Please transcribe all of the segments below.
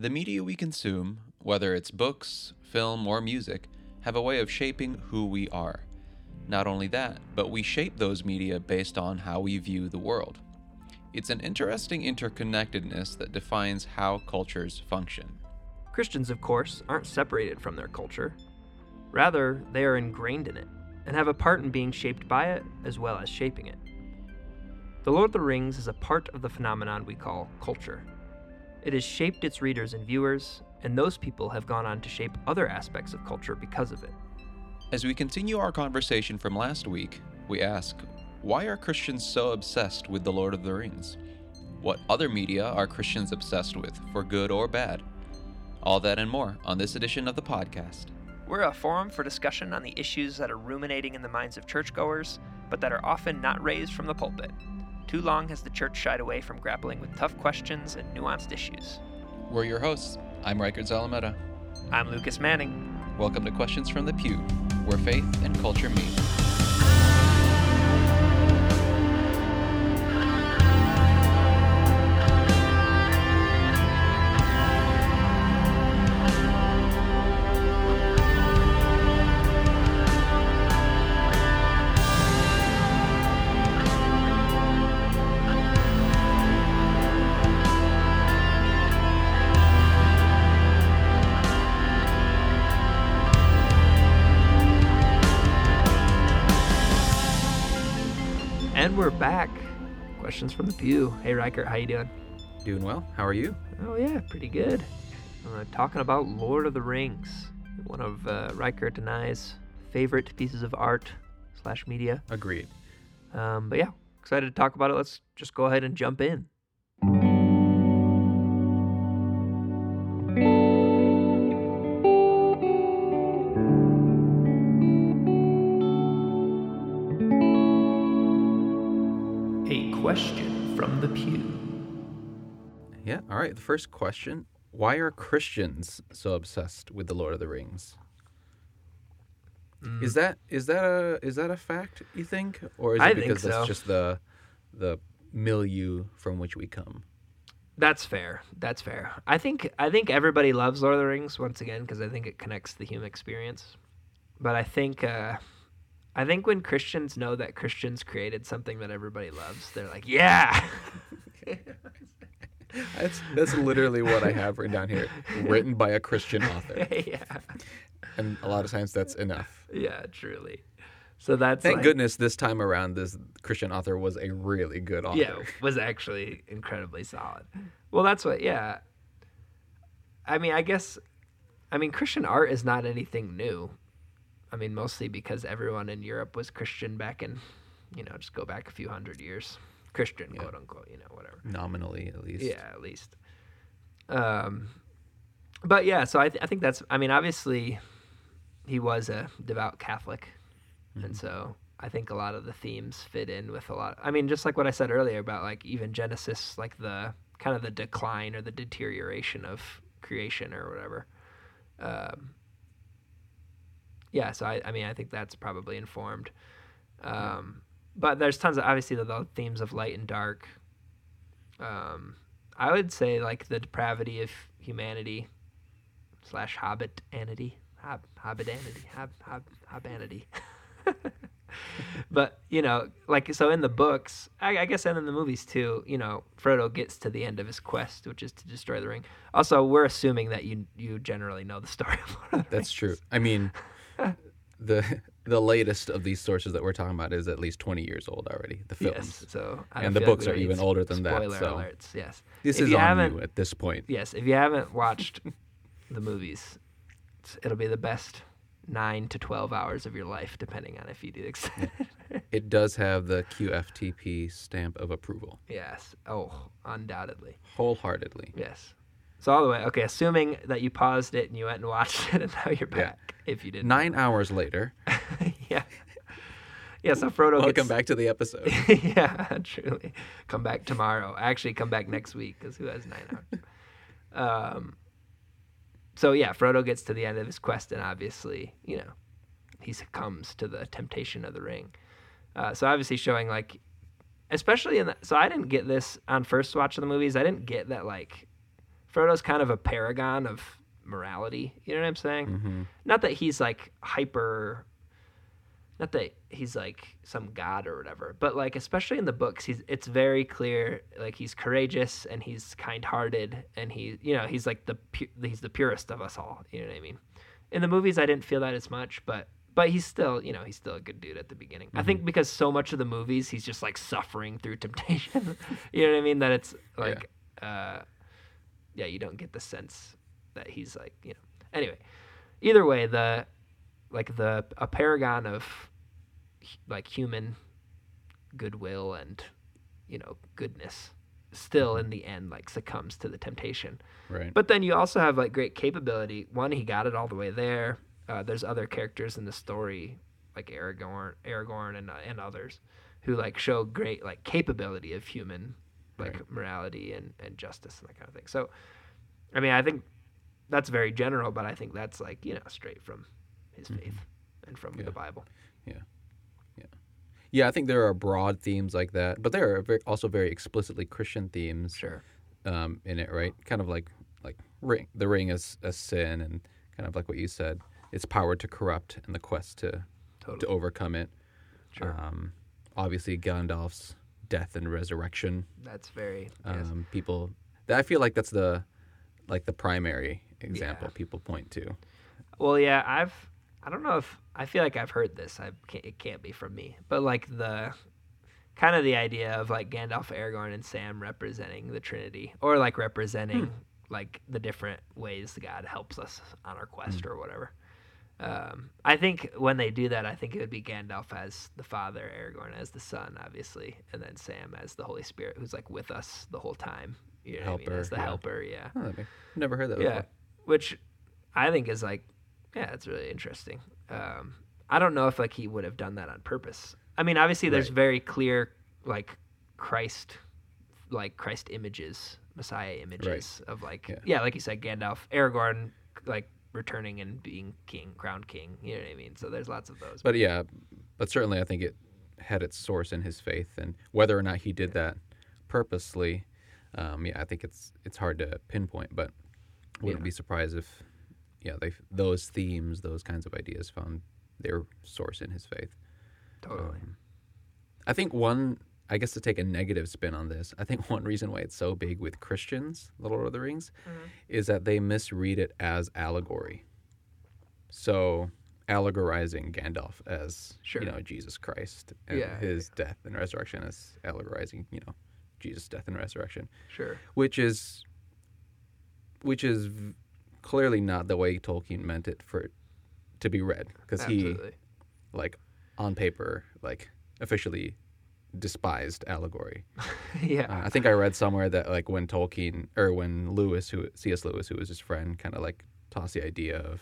The media we consume, whether it's books, film, or music, have a way of shaping who we are. Not only that, but we shape those media based on how we view the world. It's an interesting interconnectedness that defines how cultures function. Christians, of course, aren't separated from their culture. Rather, they are ingrained in it and have a part in being shaped by it as well as shaping it. The Lord of the Rings is a part of the phenomenon we call culture. It has shaped its readers and viewers, and those people have gone on to shape other aspects of culture because of it. As we continue our conversation from last week, we ask why are Christians so obsessed with The Lord of the Rings? What other media are Christians obsessed with, for good or bad? All that and more on this edition of the podcast. We're a forum for discussion on the issues that are ruminating in the minds of churchgoers, but that are often not raised from the pulpit. Too long has the church shied away from grappling with tough questions and nuanced issues. We're your hosts. I'm Riker Zalameda. I'm Lucas Manning. Welcome to Questions from the Pew, where faith and culture meet. Questions from the pew. Hey Riker, how you doing? Doing well. How are you? Oh yeah, pretty good. Uh, talking about Lord of the Rings, one of uh, Riker Denai's favorite pieces of art slash media. Agreed. Um, but yeah, excited to talk about it. Let's just go ahead and jump in. All right. The first question Why are Christians so obsessed with The Lord of the Rings? Is that is that a is that a fact you think, or is it I because so. that's just the the milieu from which we come? That's fair. That's fair. I think I think everybody loves Lord of the Rings once again because I think it connects the human experience. But I think uh, I think when Christians know that Christians created something that everybody loves, they're like, yeah. That's that's literally what I have written down here, written by a Christian author, yeah. and a lot of times that's enough. Yeah, truly. So that's Thank like- goodness this time around, this Christian author was a really good author. Yeah, was actually incredibly solid. Well, that's what. Yeah. I mean, I guess. I mean, Christian art is not anything new. I mean, mostly because everyone in Europe was Christian back in, you know, just go back a few hundred years. Christian, quote unquote, you know, whatever. nominally at least. Yeah, at least. Um, but yeah, so I, th- I think that's. I mean, obviously, he was a devout Catholic, and so I think a lot of the themes fit in with a lot. I mean, just like what I said earlier about like even Genesis, like the kind of the decline or the deterioration of creation or whatever. Um, yeah, so I, I mean, I think that's probably informed. Um, but there's tons of obviously the, the themes of light and dark. Um, I would say like the depravity of humanity slash hobbitanity, hob hobbitanity, hob hob hobbanity. but you know, like so in the books, I, I guess, and in the movies too. You know, Frodo gets to the end of his quest, which is to destroy the ring. Also, we're assuming that you you generally know the story of Lord of the That's Rings. true. I mean, the the latest of these sources that we're talking about is at least 20 years old already. The films. Yes, so I And the feel like books are even older than that, so- alerts. Yes. This If is you on you at this point. Yes, if you haven't watched the movies, it'll be the best nine to twelve hours of your life, depending on if you do. Ex- It does have the QFTP stamp of approval, yes. Oh, undoubtedly. wholeheartedly. Yes. So all the way. Okay, assuming that you paused it and you went and watched it, and now you're Yeah. back. If you didn't. Nine hours later, yeah. Yeah. So Frodo welcome gets. back to the episode. yeah, truly. Come back tomorrow. Actually, come back next week because who has nine hours? um. So yeah, Frodo gets to the end of his quest, and obviously, you know, he succumbs to the temptation of the ring. Uh, so obviously, showing like, especially in the. So I didn't get this on first watch of the movies. I didn't get that like, Frodo's kind of a paragon of morality. You know what I'm saying? Mm-hmm. Not that he's like hyper. Not that he's like some god or whatever, but like especially in the books, he's it's very clear like he's courageous and he's kind-hearted and he you know he's like the pu- he's the purest of us all. You know what I mean? In the movies, I didn't feel that as much, but but he's still you know he's still a good dude at the beginning. I think because so much of the movies he's just like suffering through temptation. you know what I mean? That it's like uh, yeah, you don't get the sense that he's like you know. Anyway, either way, the like the a paragon of like human goodwill and you know goodness still in the end like succumbs to the temptation Right. but then you also have like great capability one he got it all the way there uh, there's other characters in the story like aragorn aragorn and, uh, and others who like show great like capability of human like Right. morality and, and justice and that kind of thing so i mean i think that's very general but i think that's like you know straight from his faith and from Mm-hmm. Yeah. the bible Yeah, yeah, yeah, I think there are broad themes like that, but there are very, also very explicitly Christian themes sure um, in it, right? Kind of like like ring, the ring is a sin, and kind of like what you said, its power to corrupt and the quest to totally to overcome it. Sure. Um, obviously, Gandalf's death and resurrection. that's very yes. Um, people, I feel like that's the like the primary example Yeah. people point to. Well, yeah, I've I don't know if I feel like I've heard this. I can't, it can't be from me, but like the kind of the idea of like Gandalf, Aragorn, and Sam representing the Trinity, or like representing like the different ways God helps us on our quest or whatever. Um, I think when they do that, I think it would be Gandalf as the Father, Aragorn as the Son, obviously, and then Sam as the Holy Spirit, who's like with us the whole time. You know what I mean? As the yeah. helper, yeah. Oh, never heard that Yeah, before. which I think is like, yeah, it's really interesting. Um, I don't know if like he would have done that on purpose. I mean, obviously, there's Right. very clear like Christ, like Christ images, Messiah images of like, Yeah. yeah. like you said, Gandalf, Aragorn, like returning and being king, crowned king. You know what I mean? So there's lots of those. But yeah, but certainly I think it had its source in his faith, and whether or not he did that purposely, um, yeah, I think it's it's hard to pinpoint. But wouldn't Yeah. be surprised if, yeah, they those themes, those kinds of ideas found their source in his faith. totally. Um, I think one, I guess to take a negative spin on this, I think one reason why it's so big with Christians, The Lord of the Rings, mm-hmm. is that they misread it as allegory. So allegorizing Gandalf as Sure. you know Jesus Christ and Yeah, yeah, his death and resurrection as allegorizing you know Jesus' death and resurrection, Sure. which is which is v- clearly not the way Tolkien meant it for it to be read because he like on paper like officially despised allegory. yeah. Uh, I think I read somewhere that like when Tolkien or when Lewis, who C.S. Lewis, who was his friend, kind of like tossed the idea of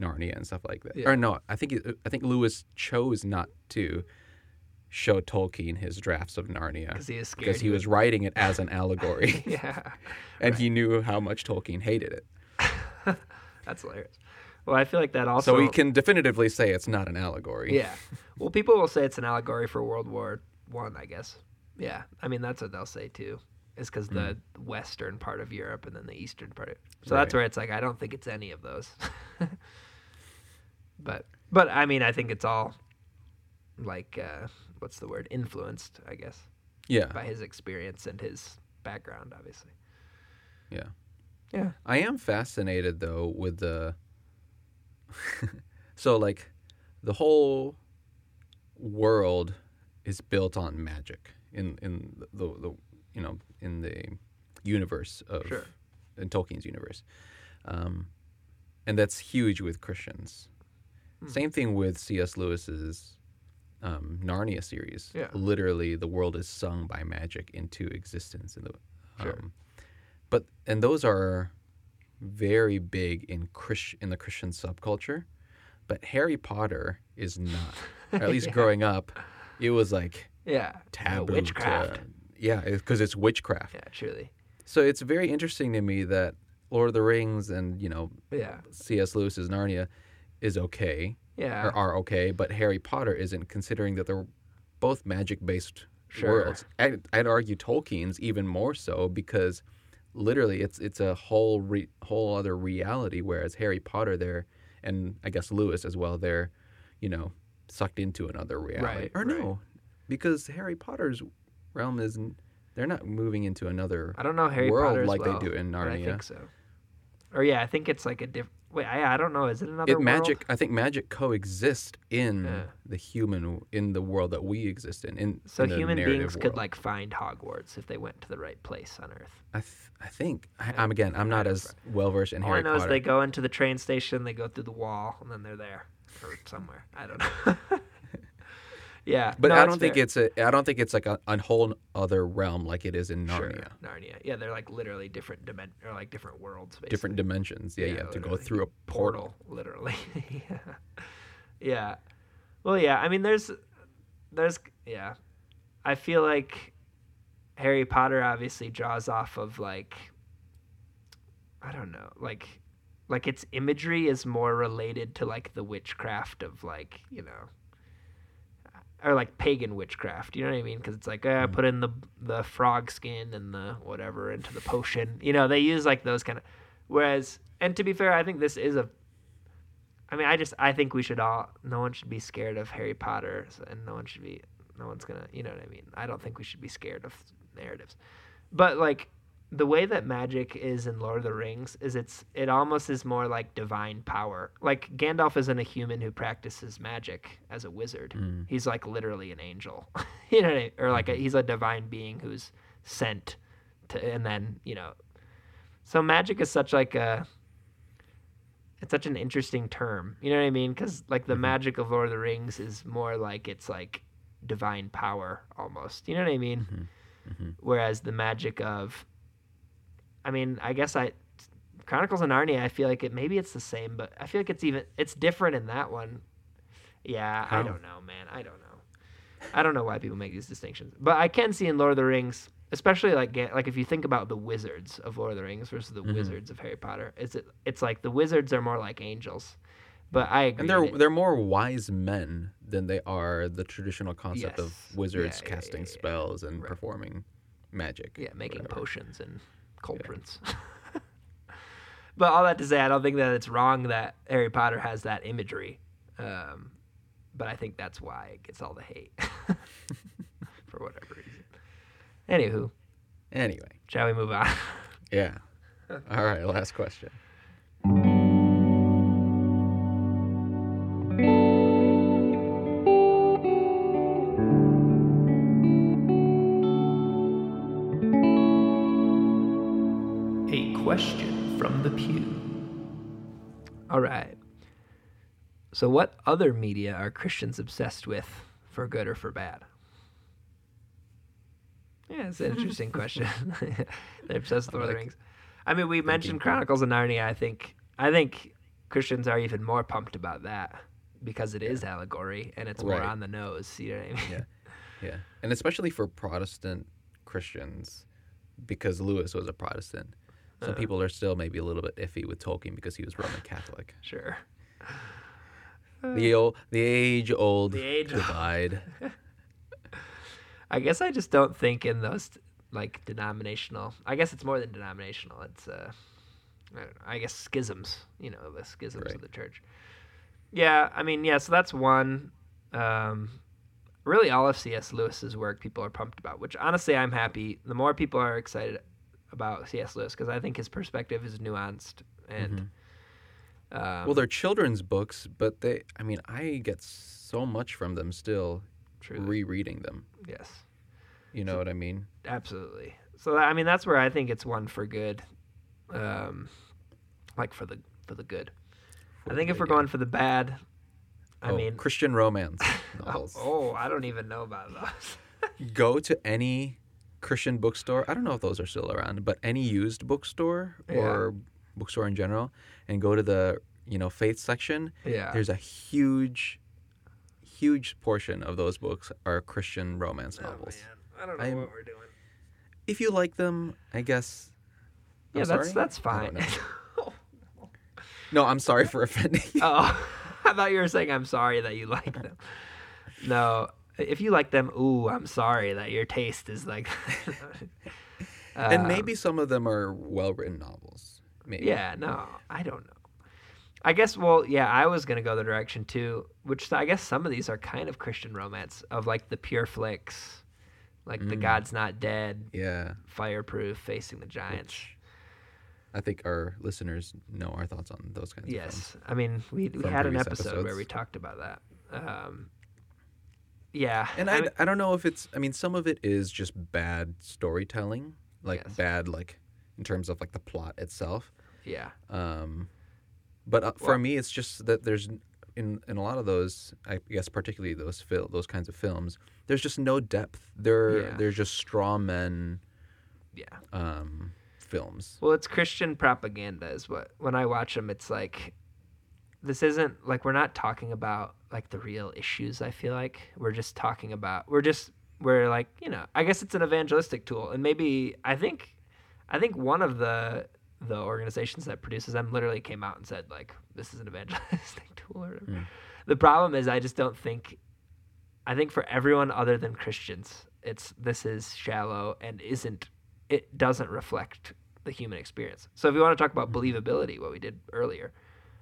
Narnia and stuff like that. Yeah. Or no, I think I think Lewis chose not to show Tolkien his drafts of Narnia because he because he was writing it as an allegory, yeah. and he knew how much Tolkien hated it. That's hilarious. Well, I feel like that also. So we can definitively say it's not an allegory. Yeah. Well, people will say it's an allegory for World War One, I, guess. Yeah. I mean, that's what they'll say too. Is because the western part of Europe and then the eastern part. Of, so that's where it's like I don't think it's any of those. but but I mean, I think it's all like uh, what's the word? Influenced, I guess, yeah, by his experience and his background, obviously. yeah. Yeah. I am fascinated though with the so like the whole world is built on magic in in the the you know in the universe of Sure. in Tolkien's universe, um, and that's huge with Christians. Hmm. Same thing with C.S. Lewis's um, Narnia series. Yeah. Literally, the world is sung by magic into existence in the Sure. um, but and those are very big in Chris, in the Christian subculture, but Harry Potter is not. Or at least Yeah. growing up, it was like Yeah. taboo. witchcraft. To, yeah, because it's witchcraft. Yeah, truly. So it's very interesting to me that Lord of the Rings and you know Yeah. C.S. Lewis's Narnia is okay Yeah. or are okay, but Harry Potter isn't, considering that they're both magic based Sure. worlds. I'd, I'd argue Tolkien's even more so because literally it's it's a whole re, whole other reality. Whereas Harry Potter, there, and I guess Lewis as well, they're, you know, sucked into another reality. Right, or right. no, because Harry Potter's realm isn't. They're not moving into another I don't know Harry world Potter as like well, they do in but I think so. Or yeah, I think it's like a different. Wait, I, I don't know. Is it another it world? magic i think magic coexists in Yeah. the human in the world that we exist in in So in human narrative beings could like find Hogwarts if they went to the right place on Earth. i, th- I think I, i'm again i'm not as well versed in All harry I know potter is they go into the train station, they go through the wall, and then they're there or somewhere. I don't know. yeah, but no, i don't think fair. it's a i don't think it's like a, a whole other realm like it is in Sure, narnia Narnia. Yeah, they're like literally different dimen- or like different worlds. Basically. different dimensions yeah, you have to go through a portal, literally. yeah. yeah. Well, yeah. I mean, there's, there's, yeah. I feel like Harry Potter obviously draws off of like, I don't know, like, like its imagery is more related to like the witchcraft of like you know, or like pagan witchcraft. You know what I mean? Because it's like, uh, put in the the frog skin and the whatever into the potion. You know, they use like those kind of. Whereas, and to be fair, I think this is a. I mean, I just I think we should all. No one should be scared of Harry Potter, and no one should be. No one's gonna. You know what I mean? I don't think we should be scared of narratives, but like the way that magic is in Lord of the Rings is it's it almost is more like divine power. Like Gandalf isn't a human who practices magic as a wizard. Mm. He's like literally an angel, you know, what I mean? or like a, he's a divine being who's sent to, and then you know, so magic is such like a. It's such an interesting term, you know what I mean? Because like the Mhm. magic of Lord of the Rings is more like it's like divine power almost. You know what I mean? Mhm. Mhm. whereas the magic of i mean i guess i chronicles of narnia i feel like it maybe it's the same but i feel like it's even it's different in that one yeah i don't know man i don't know i don't know why people make these distinctions but i can see in lord of the rings especially like like if you think about the wizards of lord of the rings versus the Mhm. wizards of harry potter it's it's like the wizards are more like angels but i agree and they're they're more wise men than they are the traditional concept Yes. of wizards Yeah, yeah, casting yeah, yeah. spells and Right. performing magic Yeah, making whatever. potions and cauldrons. but all that to say, I don't think that it's wrong that Harry Potter has that imagery. Um, but I think that's why it gets all the hate for whatever reason. Anywho, anyway shall we move on? yeah all right last question question from the pew. All right. So, what other media are Christians obsessed with, for good or for bad? Yeah, it's an interesting question. They're obsessed with Lord of the Rings. I mean, we mentioned Chronicles of Narnia. I think I think Christians are even more pumped about that because it is allegory and it's more on the nose. You know what I mean? Yeah. Yeah. And especially for Protestant Christians, because Lewis was a Protestant. Some Uh. people are still maybe a little bit iffy with Tolkien because he was Roman Catholic. Sure. The old, the age old The age- divide. I guess I just don't think in those like denominational. I guess it's more than denominational. It's uh, I, don't know, I guess schisms. You know, the schisms Right. of the church. Yeah, I mean, yeah. So that's one. Um, really, all of C.S. Lewis's work people are pumped about. Which honestly, I'm happy. The more people are excited about C.S. Lewis because I think his perspective is nuanced and. Um, Mm-hmm. well, they're children's books, but they, I mean, I get so much from them still truly, rereading them. yes. You know what I mean? Absolutely. So I mean, that's where I think it's one for good, um, like for the for the good. I think if we're going for the bad, I Oh, mean, Christian romance oh, novels. oh, I don't even know about those. Go to any Christian bookstore. I don't know if those are still around, but any used bookstore or bookstore in general, and go to the you know faith section. yeah, There's a huge, huge portion of those books are Christian romance Oh, novels. man. I don't know I'm- what we're doing. If you like them, I guess. I'm Yeah, that's sorry? that's I fine. don't know. No, I'm sorry for offending. you. oh, I thought you were saying I'm sorry that you like them. No, if you like them, ooh, I'm sorry that your taste is like. and Um, maybe some of them are well written novels. Maybe. Yeah, no, I don't know. I guess, well, yeah, I was going to go the direction too, which I guess some of these are kind of Christian romance of like the Pure Flix, like The Mm. God's Not Dead, Yeah. Fireproof, Facing the Giants. Which I think our listeners know our thoughts on those kinds of films. Yes. I mean, we, we had an episode where we talked about that. Um, yeah. And I I, mean- I don't know if it's I mean some of it is just bad storytelling, like Yes. bad like in terms of like the plot itself. yeah. Um, but uh, for Well- me, it's just that there's in in a lot of those, I guess particularly those fil- those kinds of films, there's just no depth. They're Yeah. they're just straw men Yeah. um, films. Well, it's Christian propaganda, is what. When I watch them, it's like, this isn't like we're not talking about like the real issues. I feel like we're just talking about we're just we're like you know I guess it's an evangelistic tool, and maybe I think I think one of the the organizations that produces them literally came out and said like this is an evangelistic tool or whatever. Hmm. The problem is I just don't think I think for everyone other than Christians, it's this is shallow and isn't it doesn't reflect the human experience. So if you want to talk about believability, what we did earlier,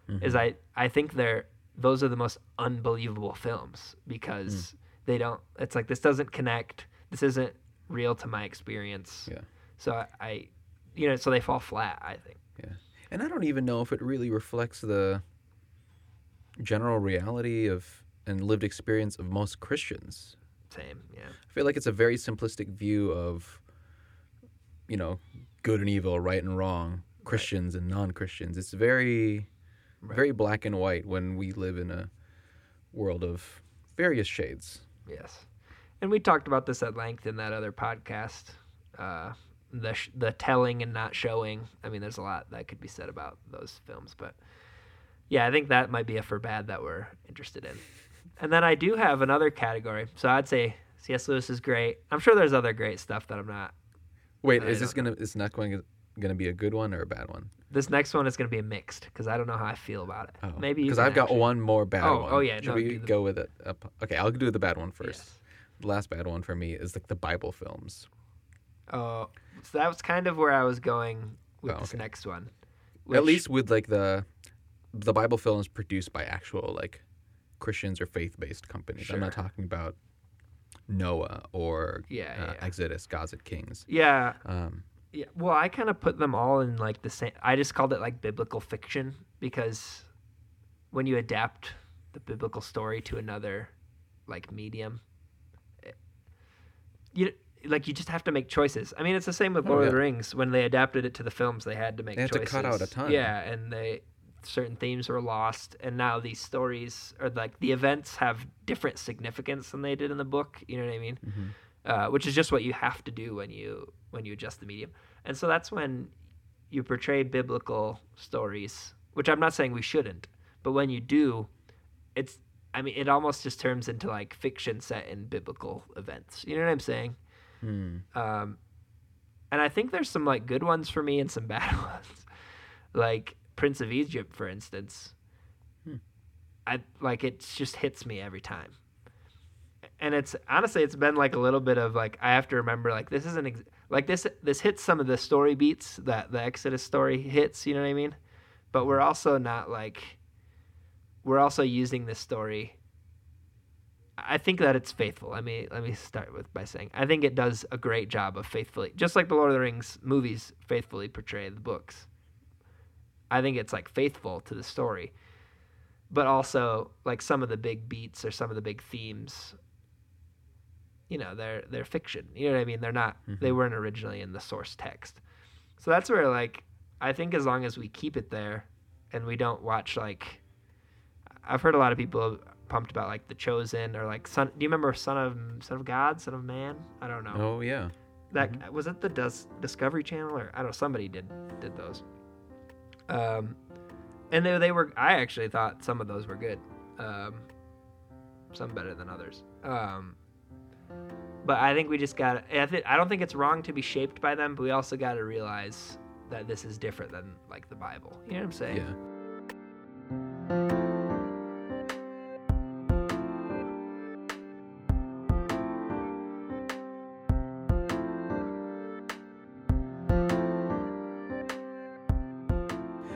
is mm-hmm. I I think they're those are the most unbelievable films because mm. they don't. It's like this doesn't connect. This isn't real to my experience. Yeah. So I, I you know, so they fall flat. I think. Yeah, and I don't even know if it really reflects the general reality of and lived experience of most Christians. Same. Yeah. I feel like it's a very simplistic view of, you know, good and evil, right and wrong, Christians and non-Christians. It's very, Right. very black and white when we live in a world of various shades. Yes, and we talked about this at length in that other podcast. Uh, the sh- the telling and not showing. I mean, there's a lot that could be said about those films, but yeah, I think that might be a for bad that we're interested in. And then I do have another category. So I'd say C.S. Lewis is great. I'm sure there's other great stuff that I'm not. Wait, is this don't gonna? Is not going gonna be a good one or a bad one? This next one is going to be a mixed because I don't know how I feel about it. Oh, Maybe because I've got one more bad Oh, one. oh, yeah, Should no, we the- go with it? Okay, I'll do the bad one first. Yes. The last bad one for me is like the Bible films. Oh, so that was kind of where I was going with Oh, this next one. At least with like the the Bible films produced by actual like Christians or faith based companies. I'm not talking about Noah or yeah, uh, yeah. Exodus, Gods and Kings. yeah, Um, Yeah, well, I kind of put them all in like the same. I just called it like biblical fiction because when you adapt the biblical story to another like medium, it- you like you just have to make choices. I mean, it's the same with Oh, Lord of the Rings. When they adapted it to the films, they had to make They had to choices. cut out a ton. Yeah, and they certain themes were lost, and now these stories or like the events have different significance than they did in the book. You know what I mean? mhm. Uh, which is just what you have to do when you when you adjust the medium. And so that's when you portray biblical stories, which I'm not saying we shouldn't, but when you do, it's I mean it almost just turns into like fiction set in biblical events. You know what I'm saying? Hmm. Um, and I think there's some like good ones for me and some bad ones, like Prince of Egypt, for instance. Hmm. I like it just hits me every time, and it's honestly it's been like a little bit of like I have to remember like this isn't ex- like this this hits some of the story beats that the Exodus story hits. You know what I mean? But we're also not like we're also using this story I think that it's faithful. Let me let me start with by saying I think it does a great job of faithfully, just like the Lord of the Rings movies faithfully portray the books. I think it's like faithful to the story, but also like some of the big beats or some of the big themes. You know, they're they're fiction. You know what I mean? They're not. They Mhm. weren't originally in the source text. So that's where like I think as long as we keep it there, and we don't watch like I've heard a lot of people pumped about like The Chosen or like Son. Do you remember Son of Son of God, Son of Man? I don't know. Oh yeah. That was it. The Dis- Discovery Channel or I don't know. Somebody did did those. Um, and they they were. I actually thought some of those were good. Um, some better than others. Um, but I think we just got. I, th- I don't think it's wrong to be shaped by them, but we also got to realize that this is different than like the Bible. You know what I'm saying? Yeah.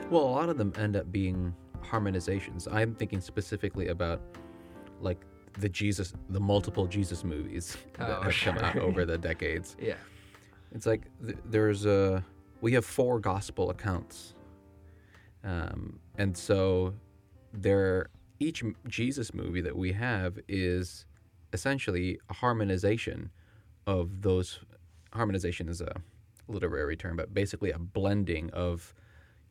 Well, a lot of them end up being harmonizations. I'm thinking specifically about like the Jesus, the multiple Jesus movies that Oh, have come out over the decades. Yeah. It's like th- there's a we have four gospel accounts, um, and so there each Jesus movie that we have is essentially a harmonization of those. Harmonization is a literary term, but basically a blending of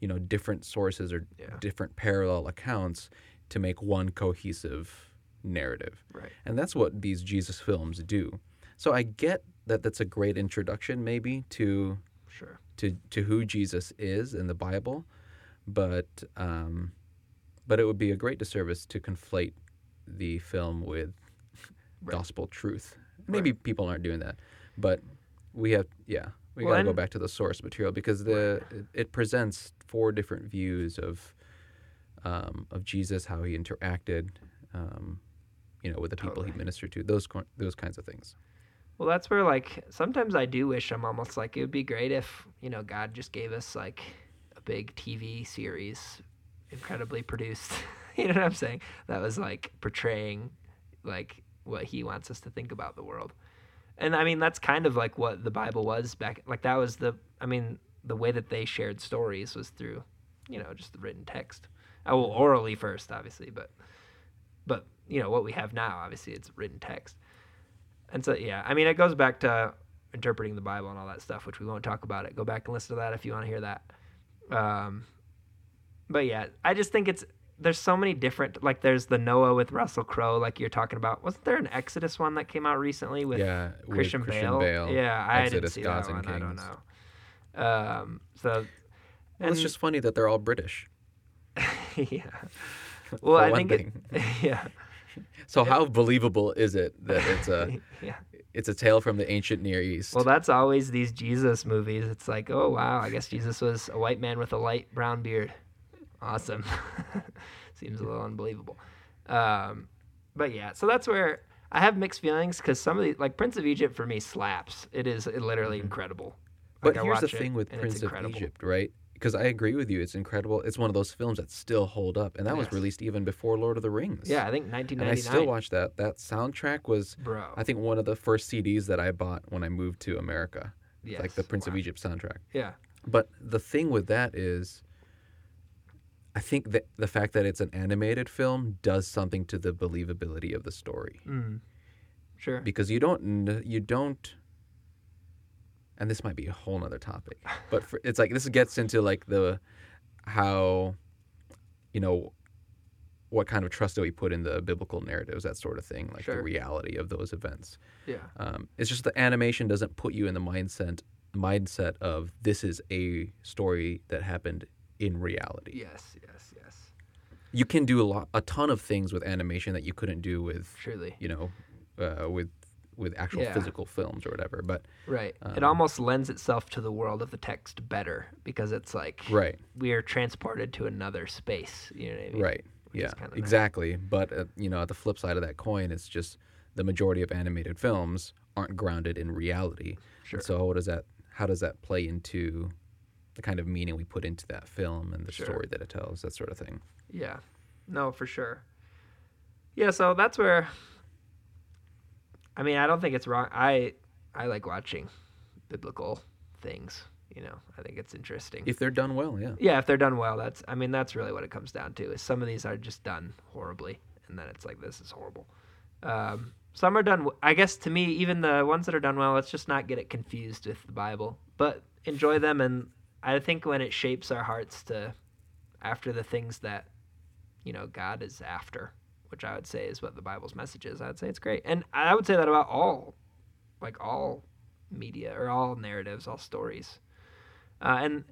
you know different sources or Yeah. different parallel accounts to make one cohesive narrative. Right. And that's what these Jesus films do. So I get that that's a great introduction maybe to Sure. to to who Jesus is in the Bible, but um, but it would be a great disservice to conflate the film with Right. gospel truth. Maybe people aren't doing that, but we have yeah we Well, got to go back to the source material because the it, it presents four different views of um, of Jesus, how he interacted, um, you know, with the people he ministered to, those those kinds of things. Well, that's where like sometimes I do wish I'm almost like it would be great if you know God just gave us like a big TV series, incredibly produced. you know what I'm saying? That was like portraying like what He wants us to think about the world. And I mean that's kind of like what the Bible was back. Like that was the. I mean the way that they shared stories was through, you know, just the written text. Uh, well, orally first, obviously, but but you know what we have now, obviously, it's written text. And so, yeah, I mean, it goes back to interpreting the Bible and all that stuff, which we won't talk about it. Go back and listen to that if you want to hear that. Um, but yeah, I just think it's there's so many different like there's the Noah with Russell Crowe, like you're talking about. Wasn't there an Exodus one that came out recently with yeah, with Christian, Bale? Yeah, I Exodus, didn't see Gods that one. I don't know. Um, so Well, it's just funny that they're all British. yeah. Well, I think it, yeah, So how believable is it that it's a yeah. it's a tale from the ancient Near East? Well, that's always these Jesus movies. It's like, oh wow, I guess Jesus was a white man with a light brown beard. Awesome. Seems a little unbelievable. Um, but yeah, so that's where I have mixed feelings because some of the like Prince of Egypt for me slaps. It is literally incredible. but Like, I here's the thing with Prince of. Egypt, right? Because I agree with you, it's incredible. It's one of those films that still hold up, and that was released even before Lord of the Rings. Yeah, I think and I still watch that. That soundtrack was, Bro. I think, one of the first CDs that I bought when I moved to America, yes. like the Prince of. Egypt soundtrack. Yeah. But the thing with that is, I think that the fact that it's an animated film does something to the believability of the story Mm. Sure. because you don't you don't. And this might be a whole nother topic, but for, it's like this gets into like the how, you know, what kind of trust do we put in the biblical narratives, that sort of thing, like Sure. the reality of those events. yeah. Um, it's just the animation doesn't put you in the mindset mindset of this is a story that happened in reality. Yes. Yes. Yes. You can do a lot, a ton of things with animation that you couldn't do with, Surely. you know, uh, with with actual Yeah. physical films or whatever. But Right. it Um, almost lends itself to the world of the text better because it's like right, we are transported to another space. You know what I mean? right, which yeah, kinda nice. exactly. But uh, you know, at the flip side of that coin, it's just the majority of animated films aren't grounded in reality. Sure. So what does that? How does that play into the kind of meaning we put into that film and the Sure. story that it tells, that sort of thing? Yeah. No, for sure. Yeah, so that's where I mean, I don't think it's wrong. I I like watching biblical things, you know. I think it's interesting. If they're done well, yeah. yeah, if they're done well, that's I mean, that's really what it comes down to. Is some of these are just done horribly and then it's like this is horrible. Um some are done I guess to me even the ones that are done well, let's just not get it confused with the Bible, but enjoy them and I think when it shapes our hearts to after the things that you know God is after, which I would say is what the Bible's message is. I would say it's great, and I would say that about all, like all media or all narratives, all stories, uh, and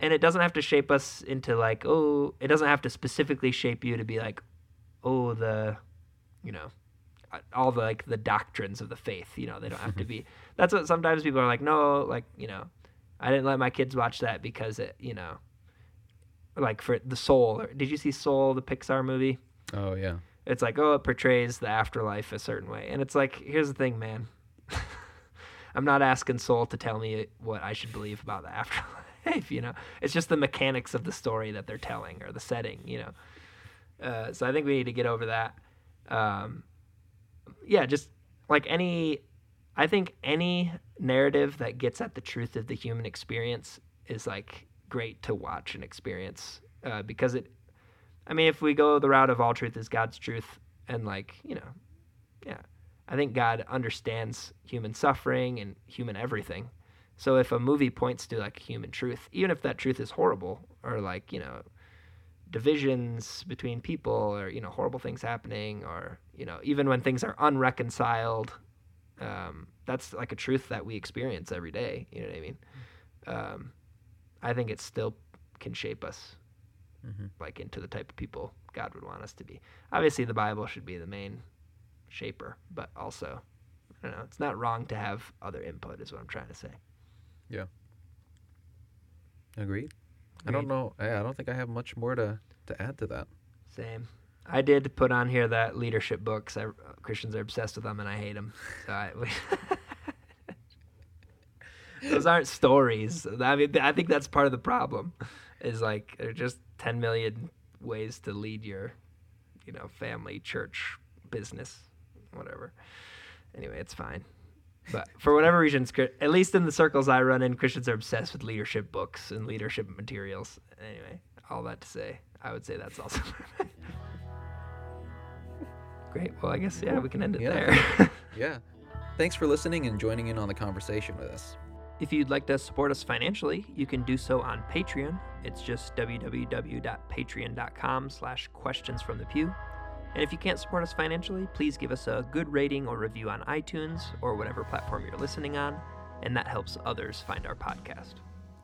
and it doesn't have to shape us into like oh, it doesn't have to specifically shape you to be like oh the, you know, all the like the doctrines of the faith. You know, they don't have to be. That's what sometimes people are like no, like you know, I didn't let my kids watch that because it you know like for the soul did you see soul the pixar movie Oh yeah. It's like oh it portrays the afterlife a certain way and it's like here's the thing man i'm not asking soul to tell me what i should believe about the afterlife. You know, it's just the mechanics of the story that they're telling or the setting. You know, uh, so I think we need to get over that. Um, yeah, just like any, I think any narrative that gets at the truth of the human experience is like great to watch and experience uh, because it. I mean, if we go the route of all truth is God's truth, and like you know, yeah, I think God understands human suffering and human everything. So if a movie points to like human truth, even if that truth is horrible or like you know divisions between people or you know horrible things happening or you know even when things are unreconciled um, that's like a truth that we experience every day you know what i mean um, i think it still can shape us Mm-hmm. like into the type of people god would want us to be obviously the bible should be the main shaper but also i don't know it's not wrong to have other input is what i'm trying to say Yeah. Agreed. I don't know. I I don't think I have much more to, to add to that. Same. I did put on here that leadership books. I, Christians are obsessed with them, and I hate them. So I, those aren't stories. I mean, I think that's part of the problem. Is like they're just ten million ways to lead your, you know, family, church, business, whatever. Anyway, it's fine. But for whatever reason, at least in the circles I run in, Christians are obsessed with leadership books and leadership materials. Anyway, all that to say, I would say that's also. Great. Well, I guess yeah, we can end it Yeah. there. Yeah. Thanks for listening and joining in on the conversation with us. If you'd like to support us financially, you can do so on Patreon. It's just www.patreon.com slash questions. And if you can't support us financially, please give us a good rating or review on iTunes or whatever platform you're listening on, and that helps others find our podcast.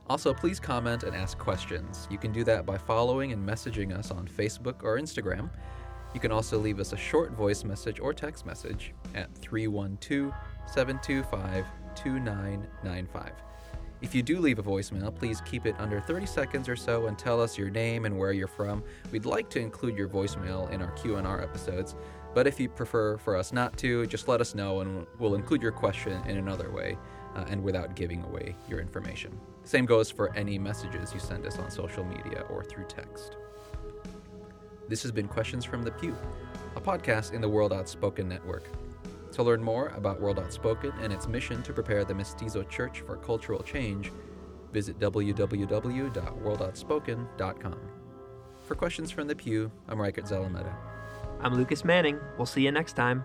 Also, please comment and ask questions. You can do that by following and messaging us on Facebook or Instagram. You can also leave us a short voice message or text message at 312 725 2995. If you do leave a voicemail, please keep it under 30 seconds or so and tell us your name and where you're from. We'd like to include your voicemail in our Q&R episodes, but if you prefer for us not to, just let us know and we'll include your question in another way uh, and without giving away your information. Same goes for any messages you send us on social media or through text. This has been Questions from the Pew, a podcast in the World Outspoken Network. To learn more about World Outspoken and its mission to prepare the Mestizo Church for cultural change, visit www.worldoutspoken.com. For Questions from the Pew, I'm Riker Zalameda. I'm Lucas Manning. We'll see you next time.